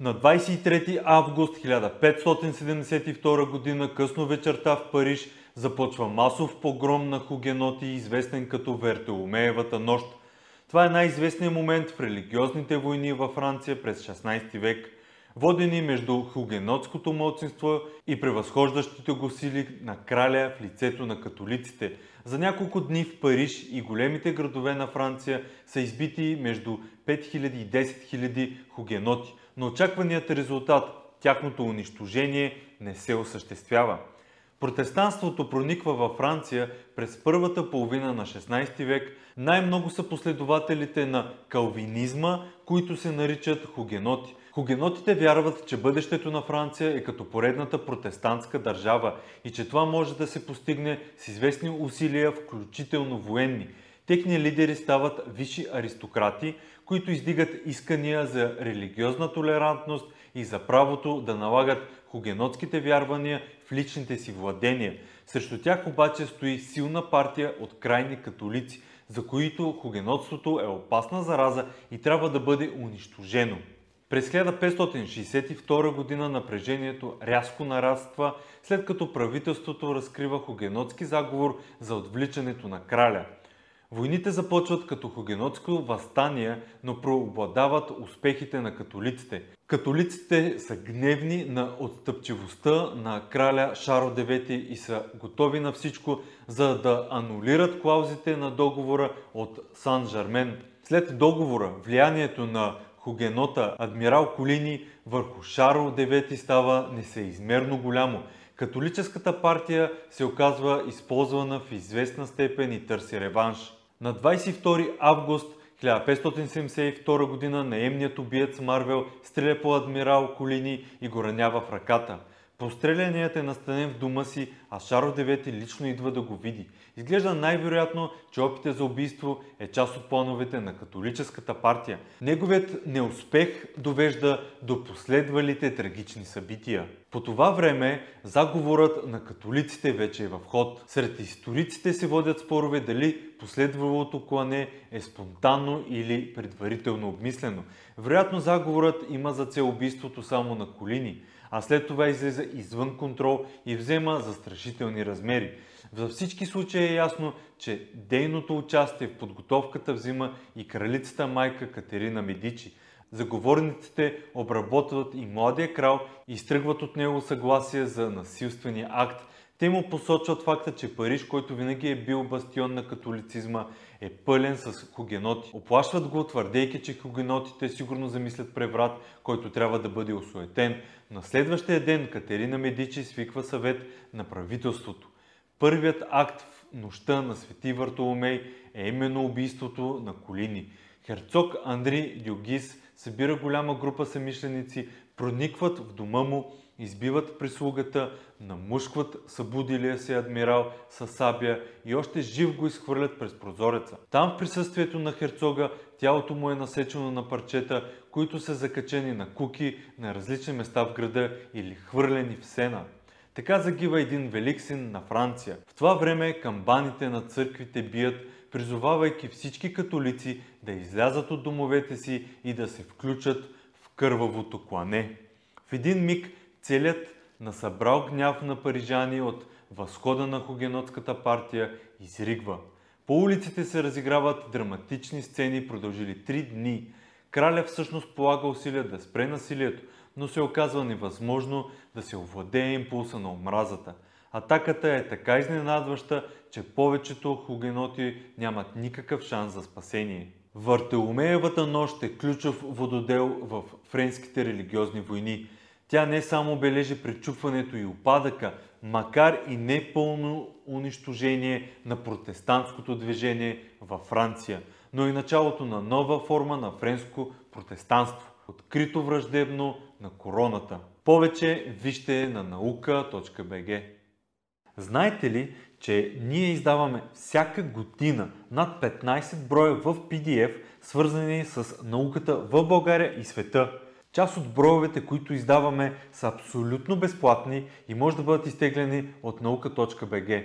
На 23 август 1572 г. късно вечерта в Париж започва масов погром на хугеноти, известен като Вертеумеевата нощ. Това е най-известният момент в религиозните войни във Франция през 16 век, водени между хугенотското младсинство и превъзхождащите го сили на краля в лицето на католиците. За няколко дни в Париж и големите градове на Франция са избити между 5000 и 10 000 хугеноти – но очакваният резултат, тяхното унищожение, не се осъществява. Протестанството прониква във Франция през първата половина на 16 век. Най-много са последователите на калвинизма, които се наричат хугеноти. Хугенотите вярват, че бъдещето на Франция е като поредната протестантска държава и че това може да се постигне с известни усилия, включително военни. Техни лидери стават висши аристократи, които издигат искания за религиозна толерантност и за правото да налагат хугенотските вярвания в личните си владения. Срещу тях обаче стои силна партия от крайни католици, за които хугенотството е опасна зараза и трябва да бъде унищожено. През 1562 г. напрежението рязко нараства, след като правителството разкрива хугенотски заговор за отвличането на краля – Войните започват като хугенотско възстание, но преобладават успехите на католиците. Католиците са гневни на отстъпчивостта на краля Шаро IX и са готови на всичко, за да анулират клаузите на договора от Сан-Жармен. След договора, влиянието на хугенота адмирал Колини върху Шаро IX става несъизмерно голямо. Католическата партия се оказва използвана в известна степен и търси реванш. На 22 август 1572 г. наемният убиец Марвел стреля по адмирал Колини и го ранява в ръката. Пострелянният е настанен в дома си, а Шаро IX лично идва да го види. Изглежда най-вероятно, че опите за убийство е част от плановете на католическата партия. Неговият неуспех довежда до последвалите трагични събития. По това време заговорът на католиците вече е в ход. Сред историците се водят спорове дали последвалото клане е спонтанно или предварително обмислено. Вероятно заговорът има за цел убийството само на Колини – а след това излиза извън контрол и взема застрашителни размери. За всички случаи е ясно, че дейното участие в подготовката взима и кралицата майка Катерина Медичи. Заговорниците обработват и младия крал и изтръгват от него съгласие за насилствения акт, те му посочват факта, че Париж, който винаги е бил бастион на католицизма, е пълен с хугеноти. Оплашват го, твърдейки, че хугенотите сигурно замислят преврат, който трябва да бъде осуетен. На следващия ден Катерина Медичи свиква съвет на правителството. Първият акт в нощта на Свети Вартоломей е именно убийството на Колини. Херцог Андри Дюгис събира голяма група самишленици, проникват в дома му избиват прислугата, намушкват събудилия се адмирал с сабя и още жив го изхвърлят през прозореца. Там в присъствието на херцога тялото му е насечено на парчета, които са закачени на куки на различни места в града или хвърлени в сена. Така загива един велик син на Франция. В това време камбаните на църквите бият, призовавайки всички католици да излязат от домовете си и да се включат в кървавото клане. В един миг Целият насъбрал гняв на парижани от възхода на хугенотската партия изригва. По улиците се разиграват драматични сцени, продължили три дни. Краля всъщност полага усилия да спре насилието, но се оказва невъзможно да се овладее импулса на омразата. Атаката е така изненадваща, че повечето хугеноти нямат никакъв шанс за спасение. Вартеумеевата нощ е ключов вододел в френските религиозни войни – тя не само бележи пречупването и опадъка, макар и непълно унищожение на протестантското движение във Франция, но и началото на нова форма на френско протестанство, открито враждебно на короната. Повече вижте на наука.bg. Знаете ли, че ние издаваме всяка година над 15 броя в PDF, свързани с науката в България и света? Част от броевете, които издаваме, са абсолютно безплатни и може да бъдат изтеглени от наука.bg.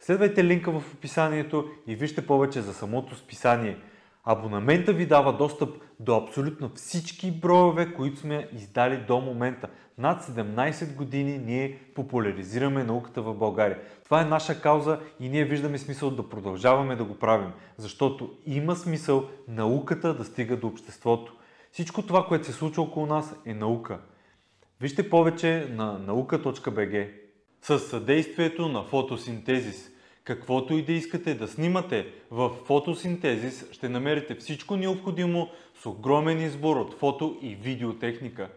Следвайте линка в описанието и вижте повече за самото списание. Абонамента ви дава достъп до абсолютно всички броеве, които сме издали до момента. Над 17 години ние популяризираме науката в България. Това е наша кауза и ние виждаме смисъл да продължаваме да го правим, защото има смисъл науката да стига до обществото. Всичко това, което се случва около нас е наука. Вижте повече на наука.bg. С съдействието на фотосинтезис. Каквото и да искате да снимате в фотосинтезис, ще намерите всичко необходимо с огромен избор от фото и видеотехника.